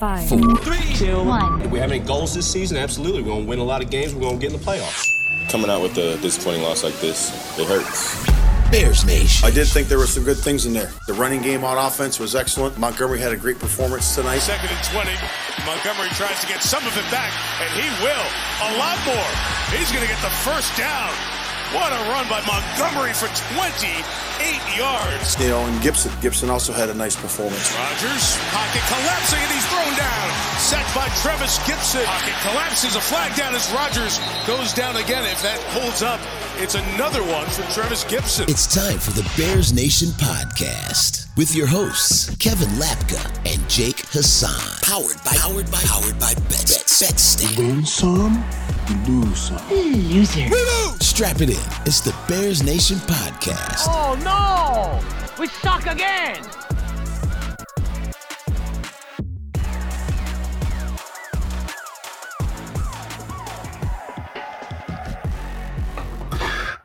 Five, four, three, two, one. If we have any goals this season, absolutely. We're going to win a lot of games. We're going to get in the playoffs. Coming out with a disappointing loss like this, it hurts. Bears Nation. I did think there were some good things in there. The running game on offense was excellent. Montgomery had a great performance tonight. Second and 20. Montgomery tries to get some of it back, and he will. A lot more. He's going to get the first down. What a run by Montgomery for 28 yards. You know, and Gipson. Gipson also had a nice performance. Rodgers, pocket collapsing, and he's thrown down. Sacked by Trevis Gipson. Pocket collapses, a flag down as Rodgers goes down again. If that holds up, it's another one for Trevis Gipson. It's time for the Bears Nation podcast with your hosts, Kevin Lapka and Jake Hassan. Powered by, powered by, powered by Bets. Bets. Betstamp. Win some, lose some. Loser. Strap it in. It's the Bears Nation podcast. Oh no! We suck again!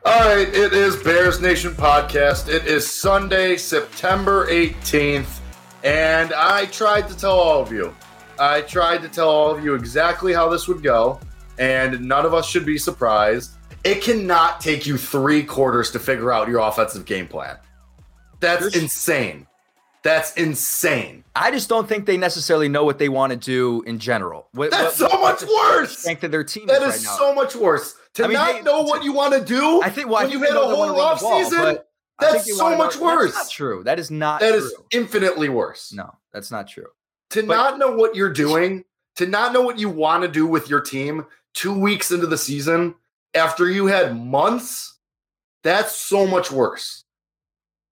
All right, it is Bears Nation podcast. It is Sunday, September 18th, and I tried to tell all of you. I tried to tell all of you exactly how this would go, and none of us should be surprised. It cannot take you three quarters to figure out your offensive game plan. That's insane. That's insane. I just don't think they necessarily know what they want to do in general. What, That's what- so much worse. Strength of their team That is is right now. so much worse. To I mean, not they- know what you want to do I think. Well, I when think you had a whole the ball, I think that's so much know- worse. That's true. That is not. That true. is infinitely worse. no. That's not true. to But- not know what you're doing, to not know what you want to do with your team two weeks into the season after you had months, that's so much worse.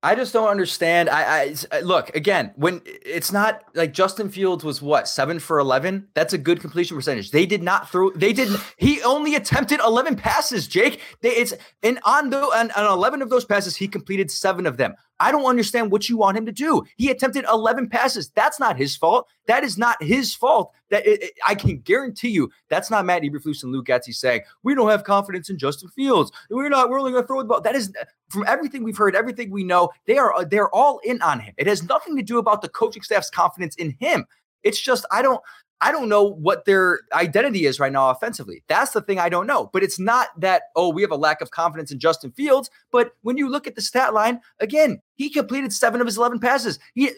I just don't understand. I, I uh, look again when it's not like Justin Fields was what seven for eleven. That's a good completion percentage. They did not throw. They didn't. He only attempted eleven passes. Jake. They, it's and on the on, on eleven of those passes, he completed seven of them. I don't understand what you want him to do. He attempted eleven passes. That's not his fault. That is not his fault. That it, it- I can guarantee you that's not Matt Eberflus and Luke Getsy saying we don't have confidence in Justin Fields. We're not. We're only going to throw the ball. That is from everything we've heard, everything we know, they are they're all in on him. It has nothing to do about the coaching staff's confidence in him. It's just I don't I don't know what their identity is right now offensively. That's the thing I don't know. But it's not that oh we have a lack of confidence in Justin Fields. But when you look at the stat line again, he completed seven of his eleven passes. He,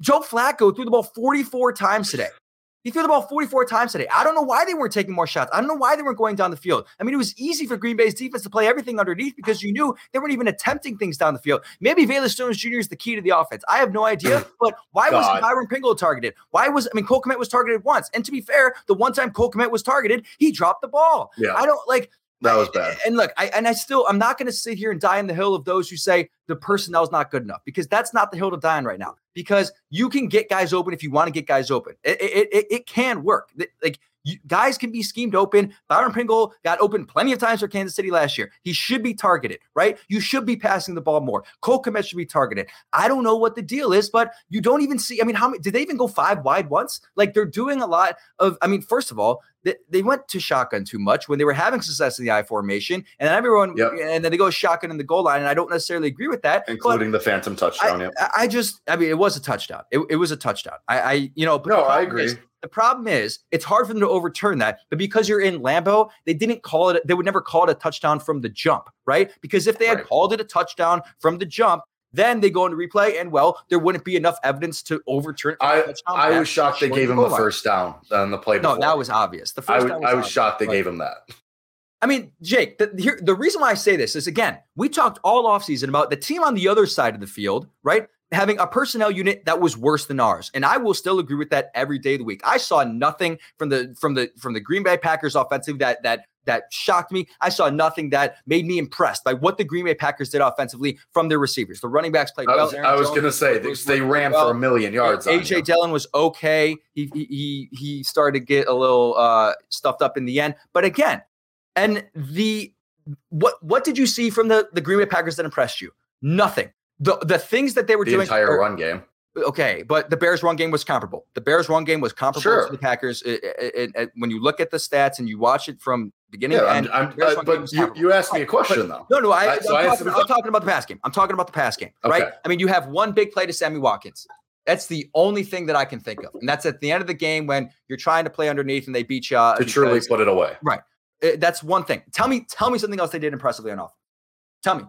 Joe Flacco threw the ball forty four times today. He threw the ball 44 times today. I don't know why they weren't taking more shots. I don't know why they weren't going down the field. I mean, it was easy for Green Bay's defense to play everything underneath because you knew they weren't even attempting things down the field. Maybe Velus Jones Jr. is the key to the offense. I have no idea. But why was God. Byron Pringle targeted? Why was I mean Cole Kmet was targeted once? And to be fair, the one time Cole Kmet was targeted, he dropped the ball. Yeah. I don't like That was bad. and look, I and I still I'm not going to sit here and die on the hill of those who say the personnel is not good enough because that's not the hill to die on right now. Because you can get guys open if you want to get guys open. It it, it, it can work. Like you, guys can be schemed open. Byron Pringle got open plenty of times for Kansas City last year. He should be targeted, right? You should be passing the ball more. Cole Kmet should be targeted. I don't know what the deal is, but you don't even see. I mean, how many did they even go five wide once? Like they're doing a lot of. I mean, first of all, they, they went to shotgun too much when they were having success in the I formation, and then everyone, Yep. and then they go shotgun in the goal line, and I don't necessarily agree with that. Including the phantom touchdown. I, yep. I- just, I mean, it was a touchdown. It, it was a touchdown. I, I you know, but No, I problem is- agree. the problem is, it's hard for them to overturn that, but because you're in Lambeau, they didn't call it. They would never call it a touchdown from the jump, right? Because if they had Right. called it a touchdown from the jump, then they go into replay, and well, there wouldn't be enough evidence to overturn. a I, I was shocked they gave him line. first down on the play No, that was obvious. The I first was, I was shocked they gave him that. I mean, Jake, the, here, the reason why I say this is again, we talked all offseason about the team on the other side of the field, right? Having a personnel unit that was worse than ours. And I will still agree with that every day of the week. I saw nothing from the from the from the Green Bay Packers offensively that that that shocked me. I saw nothing that made me impressed by what the Green Bay Packers did offensively from their receivers. The running backs played I well. was, Aaron I was going to say they, they ran well. for a million yards. AJ. Dillon was okay. He, he he he started to get a little uh stuffed up in the end. But again, and the what what did you see from the the Green Bay Packers that impressed you? Nothing. The the things that they were doing. the doing entire are- run game. Okay, but the Bears' run game was comparable. The Bears' run game was comparable Sure. to the Packers. It- it- it- when you look at the stats and you watch it from beginning Yeah, to I'm, end, I'm, uh, but you, you asked me a question but- though. No, no, I, am so I answered talking, I'm talking about the pass game. I'm talking about the pass game, right? I mean, you have one big play to Sammy Watkins. That's the only thing that I can think of. And that's at the end of the game when you're trying to play underneath and they beat you. To truly put it away. Right. That's one thing. Tell me, tell me something else they did impressively on offense. Tell me.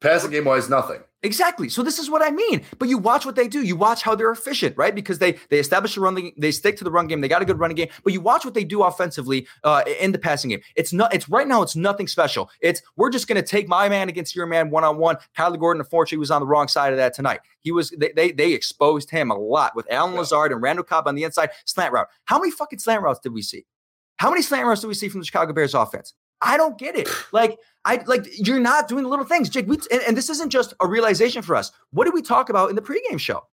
Passing game wise, nothing. Exactly. So this is what I mean. But you watch what they do. You watch how they're efficient, right? Because they they establish a run, they stick to the run game. They got a good running game. But you watch what they do offensively uh, in the passing game. It's not. It's right now. It's nothing special. It's we're just going to take my man against your man one on one. Kyler Gordon, unfortunately, was on the wrong side of that tonight. He was. They they, they exposed him a lot with Allen Lazard and Randall Cobb on the inside slant route. How many fucking slant routes did we see? How many slant routes did we see from the Chicago Bears offense? I don't get it. Like I like you're not doing the little things, Jake. We, and, and this isn't just a realization for us. What did we talk about in the pregame show?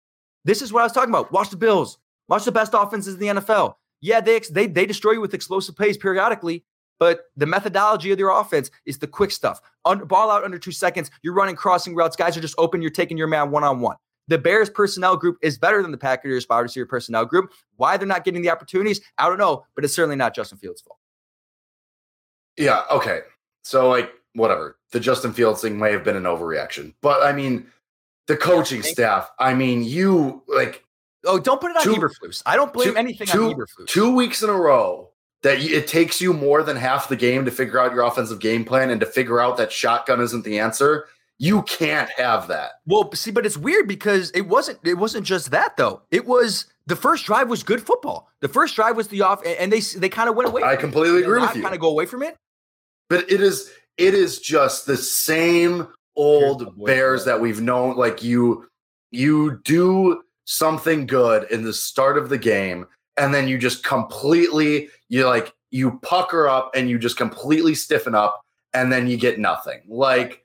This is what I was talking about. Watch the Bills. Watch the best offenses in the NFL. Yeah, they they they destroy you with explosive plays periodically, but the methodology of their offense is the quick stuff. Ball out under two seconds. You're running crossing routes. Guys are just open. You're taking your man one on one. The Bears personnel group is better than the Packers wide receiver personnel group. Why they're not getting the opportunities, I don't know, but it's certainly not Justin Fields' fault. Yeah, okay. So like whatever. The Justin Fields thing may have been an overreaction. But I mean, the coaching thank- staff, I mean, you like Oh, don't put it on Two- Eberflus. I don't blame two- anything two, on Eberflus. Two weeks in a row that it takes you more than half the game to figure out your offensive game plan and to figure out that shotgun isn't the answer. You can't have that. Well, see, but it's weird because it wasn't. It wasn't just that though. It was the first drive was good football. The first drive was the off, and and they they kind of went away. I completely agree with you. Kind of go away from it. But it is it is just the same old bears that. we've known. Like you you do something good in the start of the game, and then you just completely you like you pucker up and you just completely stiffen up, and then you get nothing. Like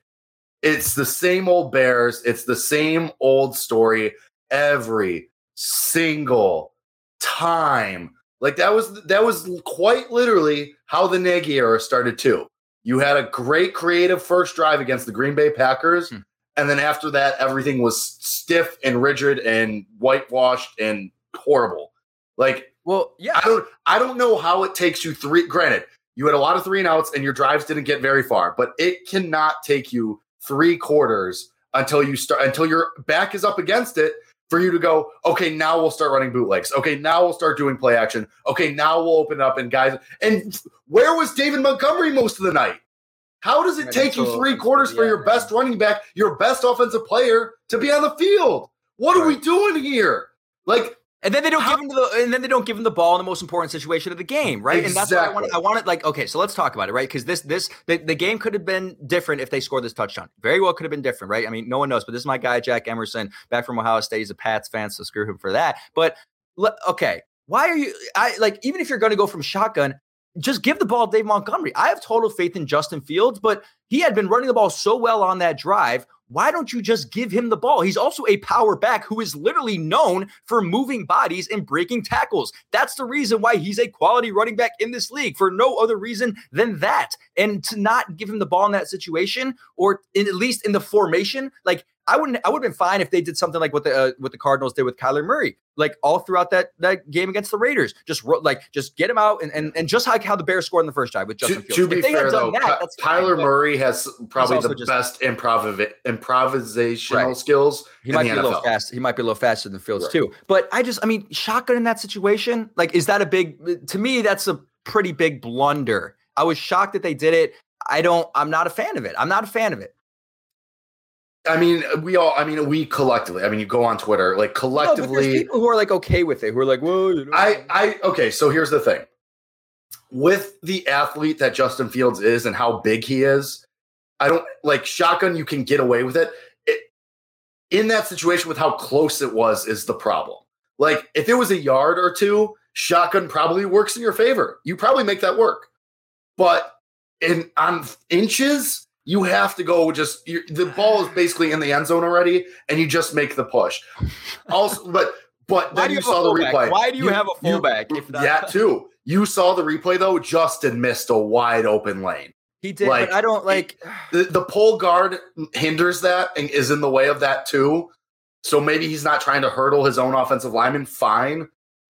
it's the same old bears, it's the same old story every single time. Like that was that was quite literally how the Nagy era started too. You had a great creative first drive against the Green Bay Packers, Hmm. and then after that, everything was stiff and rigid and whitewashed and horrible. Like Well, yeah. I don't I don't know how it takes you three. Granted, you had a lot of three and outs, and your drives didn't get very far, but it cannot take you three quarters until you start until your back is up against it for you to go. Okay, now we'll start running bootlegs. Okay, now we'll start doing play action. Okay, now we'll open up and guys. And where was David Montgomery most of the night? How does it Right, take you so- three quarters for your best running back, your best offensive player, to be on the field? What are we doing here? Like And then they don't How- give him the and then they don't give him the ball in the most important situation of the game, right? And that's what I want. I want it like okay, so let's talk about it, right? Because this this the, the game could have been different if they scored this touchdown. Very well could have been different, right? I mean, no one knows, but this is my guy Jack Emerson, back from Ohio State. He's a Pats fan, so screw him for that. But okay, why are you? I like even if you're going to go from shotgun. Just give the ball to Dave Montgomery. I have total faith in Justin Fields, but he had been running the ball so well on that drive. Why don't you just give him the ball? He's also a power back who is literally known for moving bodies and breaking tackles. That's the reason why he's a quality running back in this league for no other reason than that. And to not give him the ball in that situation, or in, at least in the formation, like I wouldn't, I would have been fine if they did something like what the uh, what the Cardinals did with Kyler Murray, like all throughout that that game against the Raiders. Just ro- like just get him out and and, and just like how the Bears scored in the first drive with to, Justin Fields. to be fair, though, that, Kyler Murray has probably the just- best improv- improvisational Right. skills He might be a little NFL. fast. He might be a little faster than Fields Right. too. But I just, I mean, shotgun in that situation, like, is that a big? To me, that's a pretty big blunder. I was shocked that they did it. I don't. I'm not a fan of it. I'm not a fan of it. I mean, we all. I mean, we collectively. I mean, you go on Twitter, like No, collectively. people who are like okay with it, who are like, well, you know, I, I, okay. So here's the thing. With the athlete that Justin Fields is and how big he is, I don't like shotgun. You can get away with it. it. In that situation, with how close it was, is the problem. Like if it was a yard or two, shotgun probably works in your favor. You probably make that work. But in on inches, you have to go. Just you the ball is basically in the end zone already, and you just make the push. Also, but but Why then do you, you saw the replay. Why do you have a fullback if not- that too? You saw the replay though. Justin missed a wide open lane. he did. like, but I don't like. The the pole guard hinders that and is in the way of that too. So maybe he's not trying to hurdle his own offensive lineman. Fine.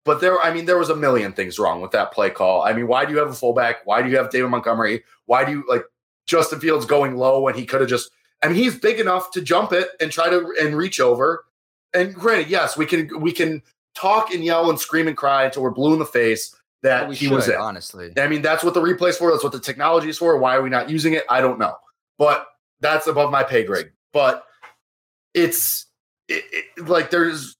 But there, I mean, there was a million things wrong with that play call. I mean, why do you have a fullback? Why do you have David Montgomery? Why do you like Justin Fields going low when he could have just? I mean, he's big enough to jump it and try to and reach over. and granted, yes, we can we can talk and yell and scream and cry until we're blue in the face that we he should, was in. honestly. I mean, that's what the replay's for. That's what the technology is for. Why are we not using it? I don't know. But that's above my pay grade. But it's it, it, like there's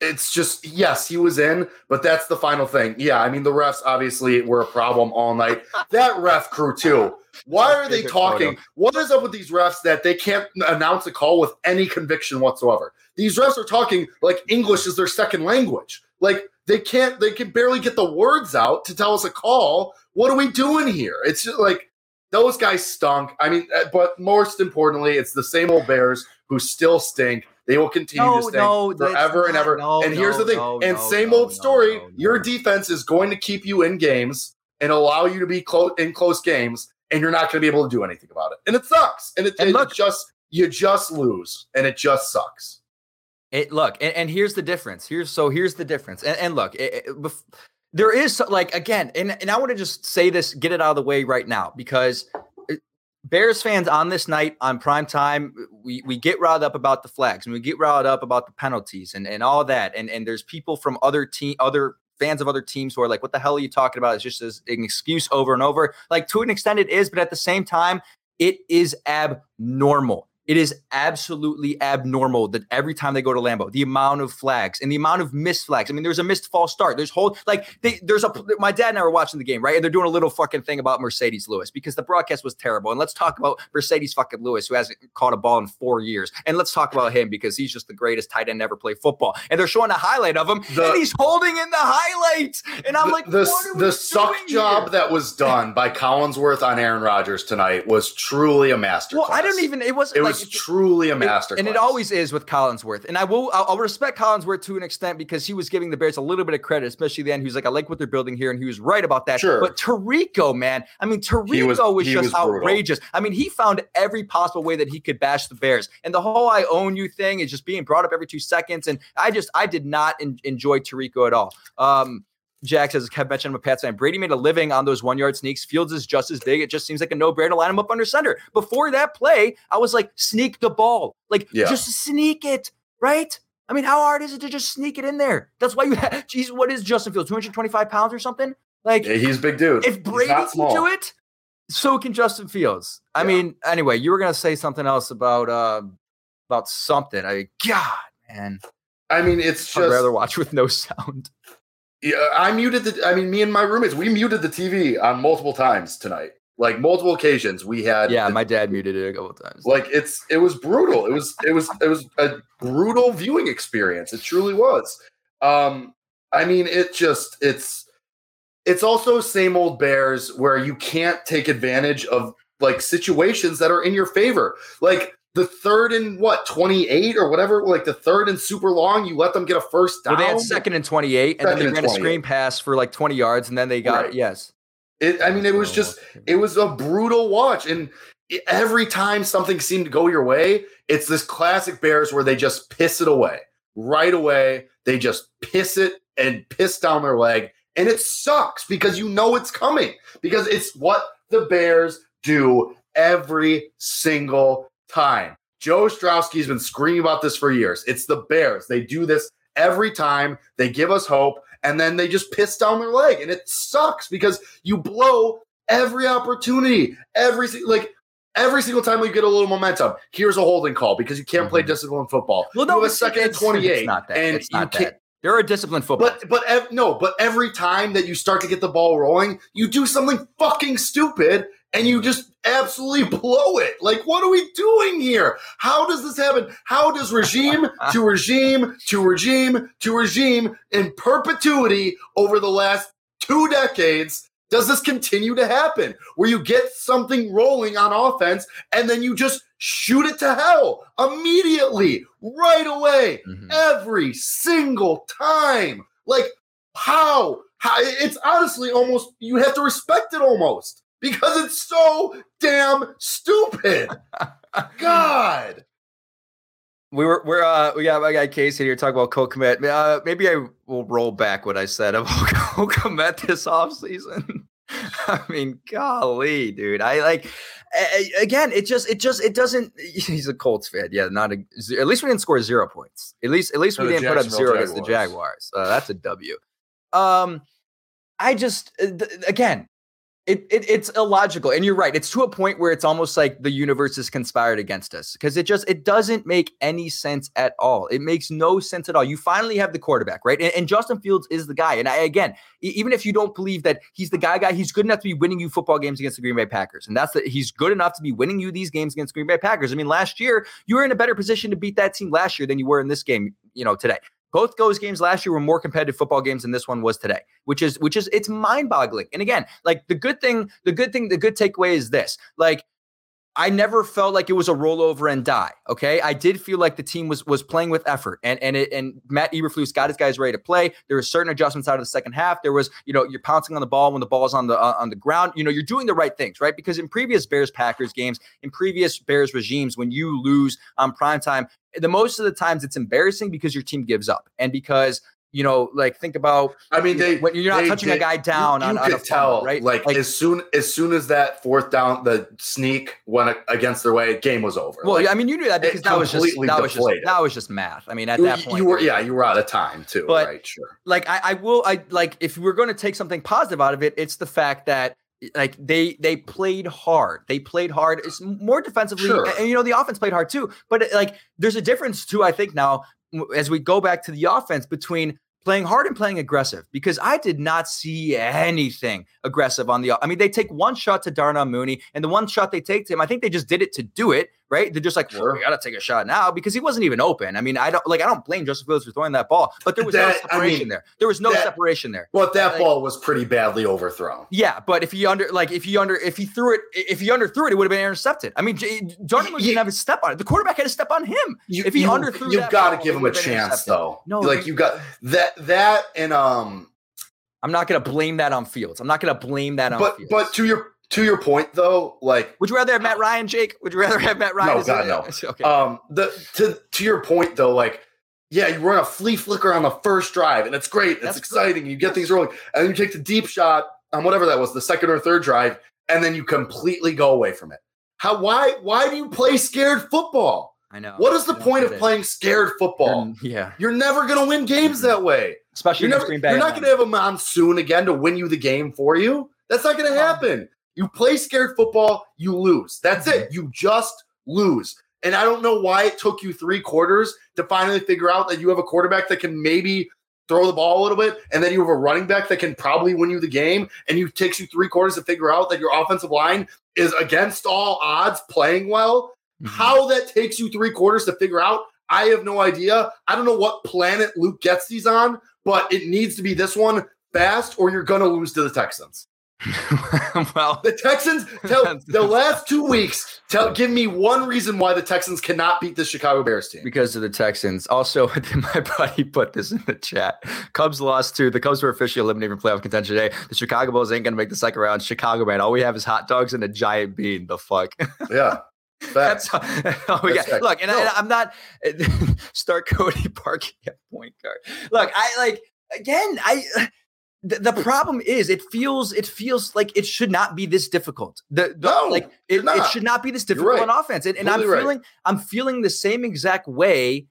it's just yes, he was in, but that's the final thing. Yeah, I mean the refs obviously were a problem all night. That ref crew too. Why are they talking? What is up with these refs that they can't announce a call with any conviction whatsoever? These refs are talking like English is their second language. Like they can't, they can barely get the words out to tell us a call. What are we doing here? It's just like those guys stunk. I mean, uh, but most importantly, it's the same old Bears who still stink. They will continue No, to stink no, that's forever and not- ever. no, and here's no, the thing. no, and no, same no, old story. no, no. Your defense is going to keep you in games and allow you to be close in close games, and you're not going to be able to do anything about it. And it sucks. And it, And it look- just you just lose, and it just sucks. It look, and, and here's the difference. Here's so here's the difference. And, and look, it, it- bef- there is like again, and and I want to just say this, get it out of the way right now because Bears fans on this night on prime time, we we get riled up about the flags and we get riled up about the penalties and and all that. And and there's people from other team, other fans of other teams who are like, "What the hell are you talking about?" It's just an excuse over and over. Like to an extent, it is, but at the same time, it is abnormal. It is absolutely abnormal that every time they go to Lambeau, the amount of flags and the amount of missed flags. I mean, there's a missed false start. There's whole like they, there's a my dad and I were watching the game, right? And they're doing a little fucking thing about Marcedes Lewis because the broadcast was terrible. And let's talk about Marcedes fucking Lewis, who hasn't caught a ball in four years. And let's talk about him because he's just the greatest tight end ever play football. And they're showing a highlight of him, The- and he's holding in the highlights. And I'm the, like, the, the suck job here? that was done by Collinsworth on Aaron Rodgers tonight was truly a masterclass. Well, I don't even. It wasn't. It like, was truly a master. and it always is with Collinsworth. And I will, I'll, I'll respect Collinsworth to an extent because he was giving the Bears a little bit of credit, especially then. He was like, I like what they're building here, and he was right about that. Sure. But Tirico, man, I mean, Tirico was- was, just was outrageous. I mean, he found every possible way that he could bash the Bears, and the whole "I own you" thing is just being brought up every two seconds. And I just, I did not en- enjoy Tirico at all. Um, Jack says, Kev mentioned, I'm a Pats fan. Brady made a living on those one yard sneaks. Fields is just as big. It just seems like a no brainer to line him up under center. Before that play, I was like, sneak the ball. Like, Yeah. just sneak it, right? I mean, how hard is it to just sneak it in there? That's why you have, geez, what is Justin Fields, 225 pounds or something? Like, Yeah, he's a big dude. if Brady can do it, so can Justin Fields. I Yeah. mean, anyway, you were gonna say something else about uh about something. I God, man, I mean, it's I'd just rather watch with no sound. Yeah, I muted the. I mean, me and my roommates, we muted the TV on multiple times tonight. Like multiple occasions, we had. Yeah, the- my dad muted it a couple times. like it's it was brutal. It was it was it was a brutal viewing experience. It truly was. Um, I mean, it just it's it's also same old Bears where you can't take advantage of like situations that are in your favor. Like the third and what twenty eight or whatever, like the third and super long, you let them get a first down. Well, they had second and 28, and then they ran a screen pass for like 20 yards, and then they got Right. yes. It, I mean, it was just it was a brutal watch, and every time something seemed to go your way, it's this classic Bears where they just piss it away right away. They just piss it and piss down their leg, and it sucks because you know it's coming because it's what the Bears do every single time. Joe Strowski's been screaming about this for years. It's the Bears. They do this every time. They give us hope, and then they just piss down their leg, and it sucks because you blow every opportunity, every like every single time we get a little momentum. Here's a holding call because you can't play disciplined football. Mm-hmm. Well, you have a second and twenty eight, It's not that. and it's you not can't. that. They're a disciplined football. But but ev- no, but every time that you start to get the ball rolling, you do something fucking stupid and you just absolutely blow it. Like what are we doing here? How does this happen? How does regime to regime to regime to regime in perpetuity over the last two decades does this continue to happen where you get something rolling on offense and then you just shoot it to hell immediately right away Mhm. every single time. Like how? How? It's honestly almost you have to respect it almost because it's so damn stupid. God. we were we're uh we got my guy Casey here talking about Cole Kmet. Uh, maybe I will roll back what I said about Cole Kmet this offseason. I mean, golly, dude. I like again, it just it just it doesn't. He's a Colts fan, yeah. Not a, at least we didn't score zero points. At least at least we didn't put up zero against the Jaguars. Uh, that's a W. Um, I just uh, again, it, it, it's illogical. And you're right. It's to a point where it's almost like the universe is conspired against us because it just it doesn't make any sense at all. It makes no sense at all. You finally have the quarterback right? And, and justin fields is the guy. And i again even if you don't believe that he's the guy guy he's good enough to be winning you football games against the green bay packers. And that's that he's good enough to be winning you these games against green bay packers. I mean last year you were in a better position to beat that team last year than you were in this game you know today both those games last year were more competitive football games than this one was today, which is which is it's mind-boggling. And again, like the good thing, the good thing, the good takeaway is this: like I never felt like it was a rollover and die. Okay, I did feel like the team was was playing with effort, and and it, and Matt Eberflus got his guys ready to play. There were certain adjustments out of the second half. There was, you know, you're pouncing on the ball when the ball's on the uh, on the ground. You know, you're doing the right things, right? Because in previous Bears Packers games, in previous Bears regimes, when you lose on prime time, the most of the times it's embarrassing because your team gives up and because you know, like think about. I mean, they when you're not they, touching they, a guy down you, you on, on a tell, right? Like, like, as soon as soon as that fourth down, the sneak went against their way, game was over. Well, like, I mean, you knew that because that was just that was just that was just math. I mean, at that point, you were yeah, you were out of time too, but, right? Sure. Like I, I will, I like if we're going to take something positive out of it, it's the fact that like they they played hard. They played hard. It's more defensively, sure. and, and, you know the offense played hard too. But like there's a difference too. I think now as we go back to the offense between playing hard and playing aggressive because I did not see anything aggressive on the. I mean, they take one shot to Darnell Mooney, and the one shot they take to him, I think they just did it to do it, right? They're just like, sure. well, we got to take a shot now because he wasn't even open. I mean, I don't like, I don't blame Justin Fields for throwing that ball, but there was that, no separation I mean, there. There was no that, separation there. Well, that like, ball was pretty badly overthrown. Yeah, but if he under, like, if he under, if he threw it, if he underthrew it, it would have been intercepted. I mean, Mooney didn't have a step on it. The quarterback had to step on him. You, if he you, underthrew, you've got to give him a chance, though. No, like you got that, that, and um. I'm not going to blame that on Fields. I'm not going to blame that on but, Fields. But to your to your point though, like would you rather have Matt Ryan, Jake? Would you rather have Matt Ryan? No, God, no. okay. Um, the to to your point though, like yeah, you run a flea flicker on the first drive, and it's great, it's That's exciting, great. you get things rolling, and then you take the deep shot on whatever that was, the second or third drive, and then you completely go away from it. How? Why? Why do you play scared football? I know. What is the point of it. playing scared football? You're, yeah, you're never going to win games that way. Especially you're, never, you're not going to have a monsoon again to win you the game for you. That's not going to happen. You play scared football, you lose. That's it. You just lose. And I don't know why it took you three quarters to finally figure out that you have a quarterback that can maybe throw the ball a little bit, and then you have a running back that can probably win you the game, and it takes you three quarters to figure out that your offensive line is against all odds playing well. Mm-hmm. How that takes you three quarters to figure out, I have no idea. I don't know what planet Luke Getsy's on, but it needs to be this one fast, or you're going to lose to the Texans. well, the Texans tell the last two weeks. Tell give me one reason why the Texans cannot beat the Chicago Bears team. Because of the Texans. Also, my buddy put this in the chat. Cubs lost to the Cubs were officially eliminated from playoff contention today. The Chicago Bulls ain't gonna make the second round. Chicago man, all we have is hot dogs and a giant bean. The fuck. Yeah. That's oh, yeah. Look, and, no. I, am not start Cody Parkey at point guard. Look, I like again. I the, the problem is it feels it feels like it should not be this difficult. The, the no, like it, it, should not be this difficult right. on offense. And, and I'm feeling right. I'm feeling the same exact way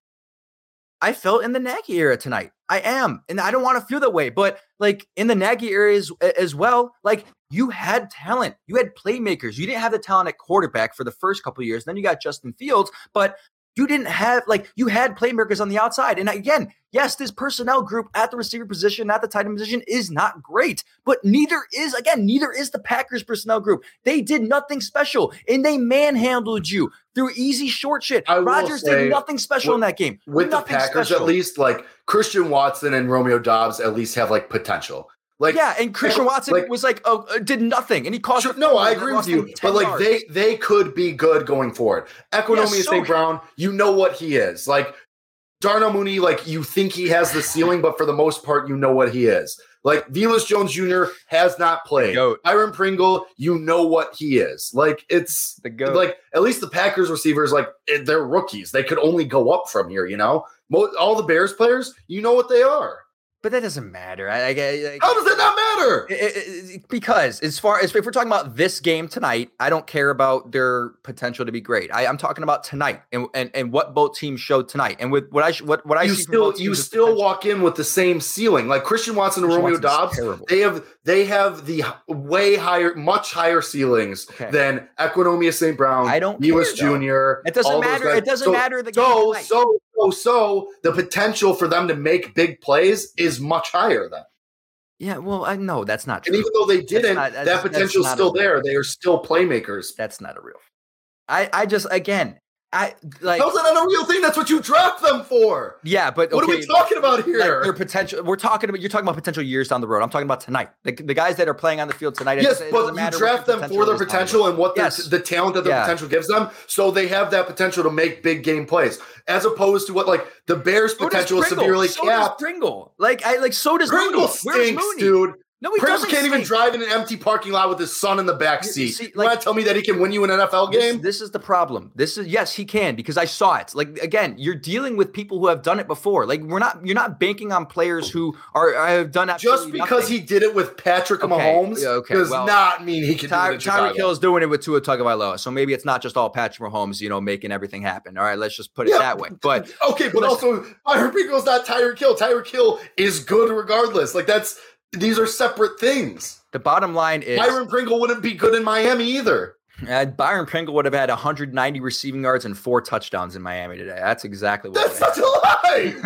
I felt in the Nagy era tonight. I am, and I don't want to feel that way. But like in the Nagy era as, as well, like you had talent, you had playmakers. You didn't have the talent at quarterback for the first couple years. Then you got Justin Fields, but you didn't have like you had playmakers on the outside. And again, yes, this personnel group at the receiver position, at the tight end position is not great, but neither is again, neither is the Packers personnel group. They did nothing special and they manhandled you through easy short shit. I Rodgers say, did nothing special with, in that game. With nothing the Packers, special. at least, like Christian Watson and Romeo Doubs at least have like potential. Like yeah, and Christian Watson like, was like, oh, uh, did nothing, and he cost. Sure, no, I agree with you, but like yards. they they could be good going forward. Equanimeous yeah, so, St. Brown, you know what he is. Like Darnell Mooney, like you think he has the ceiling, but for the most part, you know what he is. Like Velus Jones Jr. has not played. Byron Pringle, you know what he is. Like it's the goat. Like at least the Packers receivers, like eh, they're rookies. They could only go up from here. You know, all the Bears players, you know what they are. But that doesn't matter. I, I, I, How does that not matter? It- it- it- because as far as if we're talking about this game tonight, I don't care about their potential to be great. I, I'm talking about tonight and, and and what both teams showed tonight, and with what I what what I you see still you still walk in with the same ceiling. Like Christian Watson and Christian Romeo Watson's Doubs, terrible. they have they have the way higher, much higher ceilings Okay. than Equanimeous St. Brown, I don't Lewis. Jr. It doesn't matter- it doesn't So- matter the game so so so so the potential for them to make big plays is much higher then. Yeah, well, I know that's not true. And even though they didn't, not- that potential's not still there. They are still playmakers. that's not a real. I I just again I like How's that was not a real thing? That's what you draft them for. yeah, but What are we talking about like, here? their potential. We're talking about you're talking about potential years down the road. I'm talking about tonight. The, the guys that are playing on the field tonight. it Yes, it but doesn't you draft them for their the potential and what Yes. the talent that their Yeah. potential gives them, so they have that potential to make big game plays, as opposed to what like the Bears' So potential is severely so does capped. Pringle. Like I like so does Pringle Mooney. Where's stinks, Mooney? dude. No, he doesn't can't even drive in an empty parking lot with his son in the back You- seat. you You, see, want to tell me that he can win you an NFL game? this is the problem. This is yes, he can because I saw it. Like again, you're dealing with people who have done it before. Like we're not, you're not banking on players who are have done that Just because nothing. he did it with Patrick Okay, Mahomes yeah, okay, does well, not mean he can Ty- do it Tyreek Hill is doing it with Tua Tagovailoa, so maybe it's not just all Patrick Mahomes, you know, making everything happen. All right, let's just put it Yeah, that way. But Okay, but Listen. also Tyreek Hill's not Tyreek Hill. Tyreek Hill is good regardless. Like that's these are separate things. the bottom line is Byron Pringle wouldn't be good in Miami either. uh, Byron Pringle would have had 190 receiving yards and four touchdowns in Miami today. That's exactly what. That's such a lie.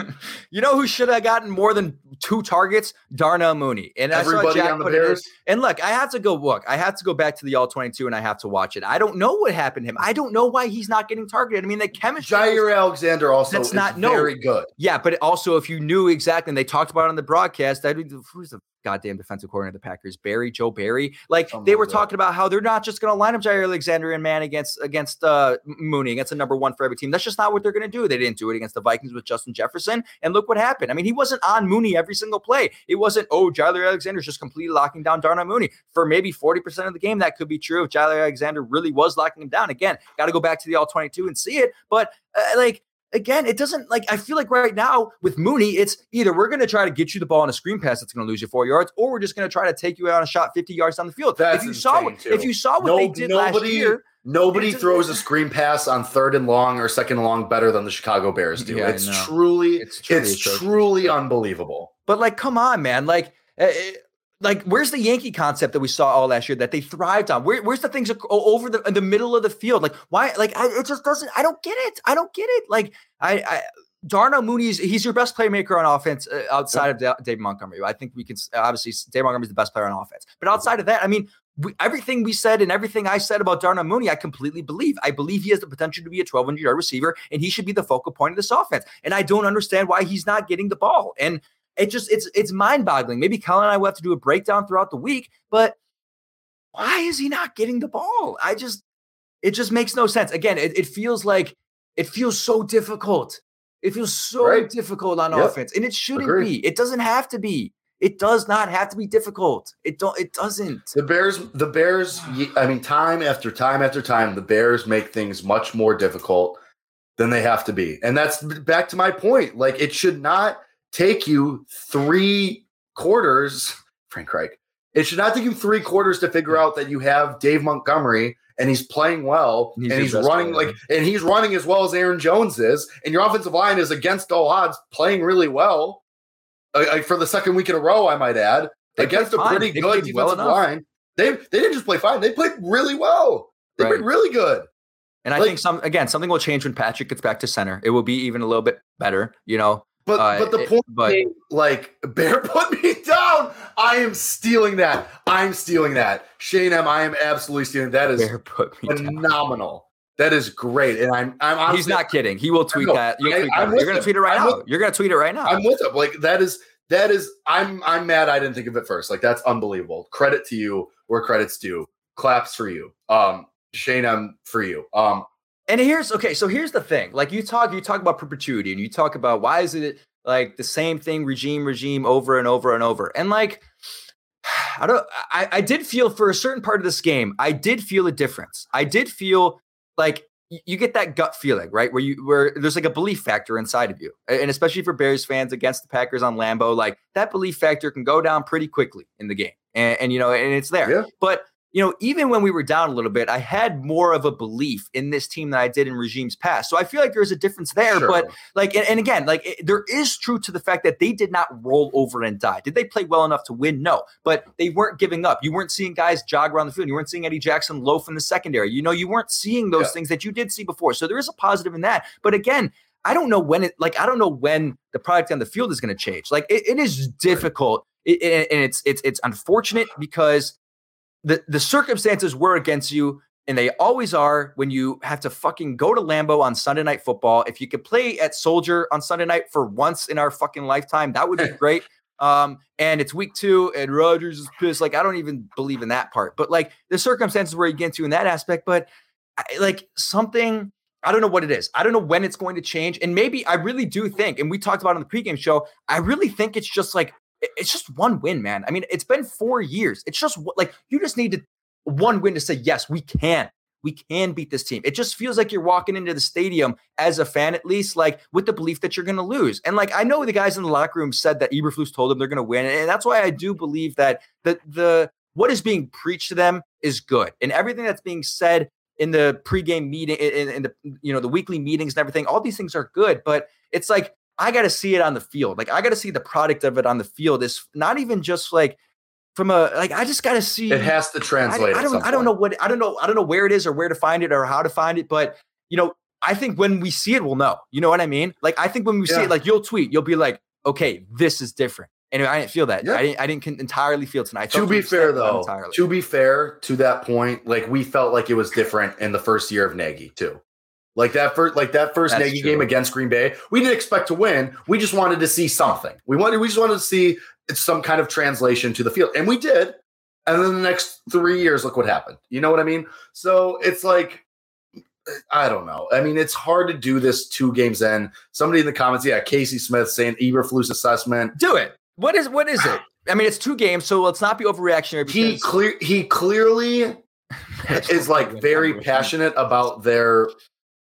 You know who should have gotten more than two targets? Darnell Mooney. And I saw Everybody Jack on the. Bears. And look, I have to go look. I have to go back to the all 22 and I have to watch it. I don't know what happened to him. I don't know why he's not getting targeted. I mean, the chemistry. was- Jaire Alexander also That's is not- no. very good. yeah, but also if you knew exactly, and they talked about it on the broadcast, that who's the goddamn defensive coordinator of the Packers? Barry, Joe Barry. Like Something they were that. talking about how they're not just going to line up Jaire Alexander and man against against uh, Mooney against a number one for every team. That's just not what they're going to do. They didn't do it against the Vikings with Justin Jefferson, and look what happened. I mean, he wasn't on Mooney every single play. It wasn't oh Jaire Alexander's just completely locking down Darnell Mooney for maybe forty percent of the game. That could be true if Jaire Alexander really was locking him down. Again, got to go back to the all twenty two and see it, but uh, like again, it doesn't like I feel like right now with Mooney, it's either we're going to try to get you the ball on a screen pass that's going to lose you four yards, or we're just going to try to take you out on a shot 50 yards down the field. That's if you saw what, too. if you saw what they No- did last nobody- year, Nobody It throws a screen pass on third and long or second and long better than the Chicago Bears do. Yeah, it's truly, It's it's, truly atrocious. truly unbelievable. but like, come on, man, like. uh, uh, like, where's the Yankee concept that we saw all last year that they thrived on? Where, where's the things over the in the middle of the field? Like, why? Like, I, it just doesn't. I don't get it. I don't get it. Like, I, I Darnell Mooney's he's your best playmaker on offense uh, outside of Da- Dave Montgomery. I think we can obviously Dave Montgomery's the best player on offense, but outside of that, I mean, we, everything we said and everything I said about Darnell Mooney, I completely believe. I believe he has the potential to be a 1,200 yard receiver, and he should be the focal point of this offense. And I don't understand why he's not getting the ball. And it just it's it's mind boggling. Maybe Colin and I will have to do a breakdown throughout the week, but why is he not getting the ball? I just it just makes no sense. Again, it, it feels like it feels so difficult. It feels so Right. difficult on Yep. offense, and it shouldn't Agreed. be. It doesn't have to be. It does not have to be difficult. It don't. It doesn't. The Bears, the Bears, I mean, time after time after time, the Bears make things much more difficult than they have to be. And that's back to my point. Like, it should not take you three quarters, Frank Reich. It should not take you three quarters to figure out that you have Dave Montgomery and he's playing well He's and he's running player. like and he's running as well as Aaron Jones is, and your offensive line is against all odds playing really well. uh, uh, for the second week in a row, I might add, They against a pretty They good played well defensive line. They they didn't just play fine; they played really well. They Right. played really good. And I think some again something will change when Patrick gets back to center. It will be even a little bit better. You know, But Uh, but the it- point but- being, like Bear put me down. I am stealing that. I'm stealing that. Shane M, I am absolutely stealing that. Is Bear put me down. phenomenal. That is great. And I'm I'm He's not kidding. He will tweet that. You'll I- tweet I'm that. You're gonna tweet it right I'm now. with- You're gonna tweet it right now. I'm with him. Like that is that is I'm I'm mad I didn't think of it first. Like that's unbelievable. Credit to you where credit's due. Claps for you. Um Shane M for you. Um And here's okay. So here's the thing. Like you talk, you talk about perpetuity, and you talk about why is it like the same thing, regime, regime, over and over and over. And like, I don't. I, I did feel for a certain part of this game, I did feel a difference. I did feel like you get that gut feeling, right? Where you where there's like a belief factor inside of you. And especially for Bears fans against the Packers on Lambeau, like that belief factor can go down pretty quickly in the game. And, and you know, and it's there. Yeah. But you know, even when we were down a little bit, I had more of a belief in this team than I did in regimes past. So I feel like there's a difference there. Sure. But like, and, and again, like it, there is truth to the fact that they did not roll over and die. Did they play well enough to win? No, but they weren't giving up. You weren't seeing guys jog around the field. You weren't seeing Eddie Jackson loaf in the secondary. You know, you weren't seeing those Yeah. things that you did see before. So there is a positive in that. But again, I don't know when it like I don't know when the product on the field is going to change. Like it, it is difficult, It- it- and it's it's it's unfortunate because the the circumstances were against you, and they always are when you have to fucking go to Lambeau on Sunday Night Football. If you could play at Soldier on Sunday night for once in our fucking lifetime, that would be great. Um, and it's week two, and Rodgers is pissed. Like I don't even believe in that part, but like the circumstances where you get to in that aspect, but I, like something. I don't know what it is. I don't know when it's going to change. And maybe I really do think, and we talked about on the pregame show, I really think it's just like, it's just one win, man. I mean, it's been four years. It's just like, you just need to one win to say, yes, we can. We can beat this team. It just feels like you're walking into the stadium as a fan, at least, like with the belief that you're going to lose. And like I know the guys in the locker room said that Eberflus told them they're going to win, and that's why I do believe that the the what is being preached to them is good, and everything that's being said in the pregame meeting, in, in the you know the weekly meetings and everything, all these things are good. But it's like I got to see it on the field. Like I got to see the product of it on the field. It's not even just like from a like I just got to see It has to I, translate. I at don't I don't know what I don't know I don't know where it is or where to find it or how to find it, but you know, I think when we see it, we'll know. You know what I mean? Like I think when we see it, like you'll tweet, you'll be like, okay, this is different. And I didn't feel that. Yeah. I didn't I didn't entirely feel tonight. To be fair, extent, but not though, entirely. to be fair to that point, like we felt like it was different in the first year of Nagy too. Like that first, like that first That's Nagy true. game against Green Bay, we didn't expect to win. We just wanted to see something. We wanted, we just wanted to see some kind of translation to the field, and we did. And then the next three years, look what happened. You know what I mean? So it's like, I don't know. I mean, it's hard to do this two games in. Somebody in the comments, yeah, Casey Smith saying Eberflus assessment. do it. What is what is it? I mean, it's two games, so let's not be overreactionary. He clear he clearly is like very passionate about their.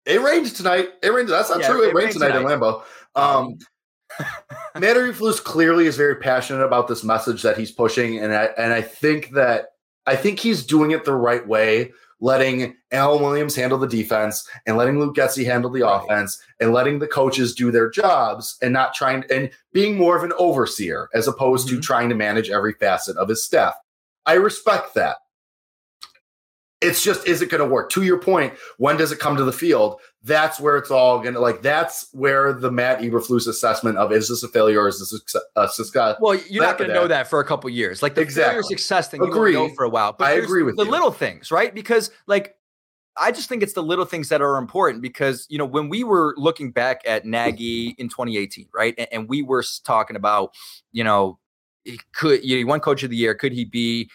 It rained tonight. It rained. That's not Yeah, true. It, it rained rained tonight, in tonight. Lambeau. Um, Matt Eberflus clearly is very passionate about this message that he's pushing, and I and I think that I think he's doing it the right way, letting Alan Williams handle the defense and letting Luke Getsy handle the Right. offense, and letting the coaches do their jobs, and not trying and being more of an overseer as opposed to Mhm. trying to manage every facet of his staff. I respect that. It's just, is it going to work? To your point, when does it come to the field? That's where it's all going to like. That's where the Matt Eberflus assessment of is this a failure or is this a success- Well, you're not going to know that. for a couple years. Like the Exactly. failure success thing, you Agree. won't know for a while. But I agree with the you. little things, right? Because like I just think it's the little things that are important because you know when we were looking back at Nagy in 2018, right, and, and we were talking about you know could you know, won Coach of the Year, could he be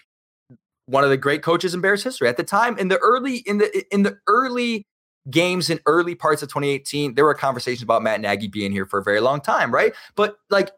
one of the great coaches in Bears history. At the time in the early in the in the early games in early parts of 2018 there were conversations about Matt Nagy being here for a very long time right? But like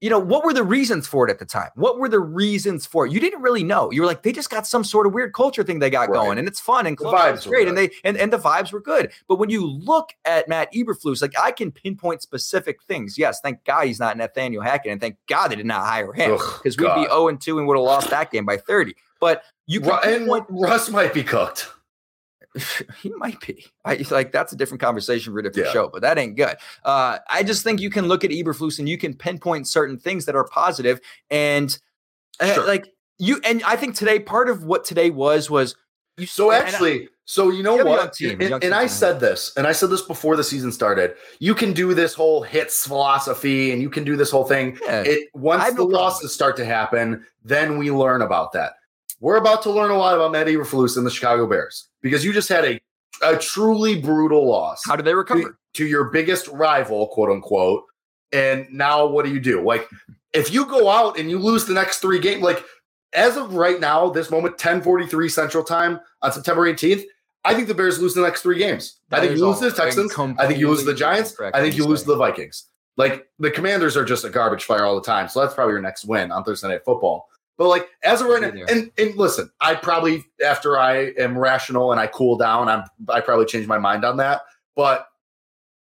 you know what were the reasons for it at the time? What were the reasons for it? You didn't really know. You were like they just got some sort of weird culture thing they got Right. going and it's fun and vibes great and they and, and the vibes were good. But when you look at Matt Eberflus like I can pinpoint specific things. Yes thank God he's not Nathaniel Hackett and thank God they did not hire him because we'd be 0 and 2 and would have lost that game by 30 but you can and pinpoint Russ might be cooked. he might be. I it's like that's a different conversation for a different Yeah. show, but that ain't good. Uh, I just think you can look at Eberflus and you can pinpoint certain things that are positive, and uh, Sure. like you. And I think today, part of what today was was you. So I- actually, so you know You have a young what? team, and and I said this, and I said this before the season started. You can do this whole hits philosophy, and you can do this whole thing. Yeah. It once the no problem. losses start to happen, then we learn about that. We're about to learn a lot about Matt Eberflus and the Chicago Bears because you just had a a truly brutal loss how did they recover? to your biggest rival, quote unquote. And now what do you do? Like, if you go out and you lose the next three games, like as of right now, this moment, 1043 Central Time on September 18th, I think the Bears lose the next three games. I think you lose to the Texans. I think you lose to the Giants. I think you you lose to the Vikings. Like the Commanders are just a garbage fire all the time. So that's probably your next win on Thursday Night Football. But like as of right now, and and listen, I probably after I am rational and I cool down, I'm I probably change my mind on that. But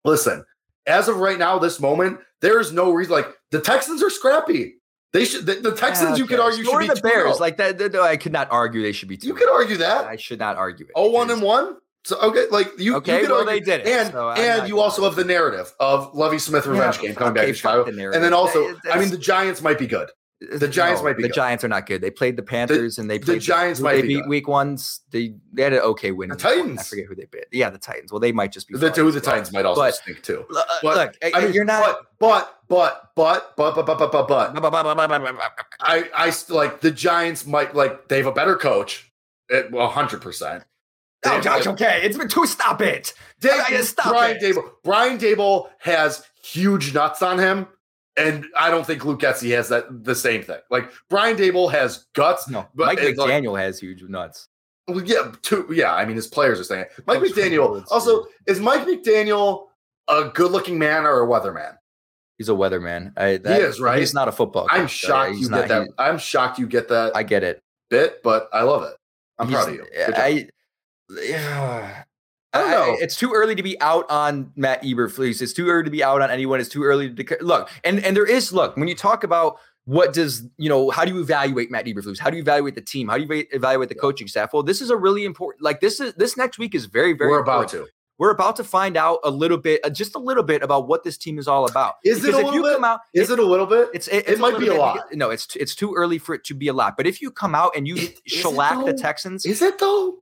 listen, as of right now, this moment, there is no reason. Like the Texans are scrappy. They should. The, the Texans, you could argue, So should be the Bears. Like that, that- I could not argue they should be. you 2-0. could argue that. I should not argue it. Oh, one and one. So okay, like you, Okay, you could well, argue, they did it, and so and you also have the narrative of Lovie Smith revenge Yeah, game coming okay, back to Chicago, and then also, I mean, the Giants might be good. The Giants might be The good. Giants are not good. They played the Panthers and they the Giants who might they be beat good. week ones. They they had an okay win. The week one. I forget who they beat. Yeah, the Titans. Well, they might just be The two, the. Titans might also But- stink too. Look, uh, But, look, I mean, you're not. But but but but but but but but but but but, but I I like the Giants might like they have a better coach. At well, hundred percent. Oh, gosh, okay. It's been too. Stop it. I gotta stop Brian it. Daboll. Brian Daboll has huge nuts on him, and I don't think Luke Getsy has that the same thing. Like Brian Daboll has guts. No, But Mike it's like- McDaniel has huge nuts. Well, yeah, two, yeah. I mean, his players are saying it. Mike McDaniel. Also, is Mike McDaniel a good-looking man or a weatherman? He's a weatherman. I, that, he is right? He's not a football. I'm coach, shocked you not- get that. he- I'm shocked you get that I get it. bit, but I love it. I'm He's- proud of you. I, yeah. I don't know. it's too early to be out on Matt Eberflus. It's too early to be out on anyone. It's too early to look. And and there is look when you talk about what does you know how do you evaluate Matt Eberflus? How do you evaluate the team? How do you evaluate the coaching staff? Well, this is a really important. Like this is this next week is very very. We're about important. to. We're about to find out a little bit, uh, just a little bit about what this team is all about. Is it a little bit? out, Is it a little bit? it's it, It might be a bit- lot. No, it's it's too early for it to be a lot. But if you come out and you Is- is shellac the? Texans, Is it though?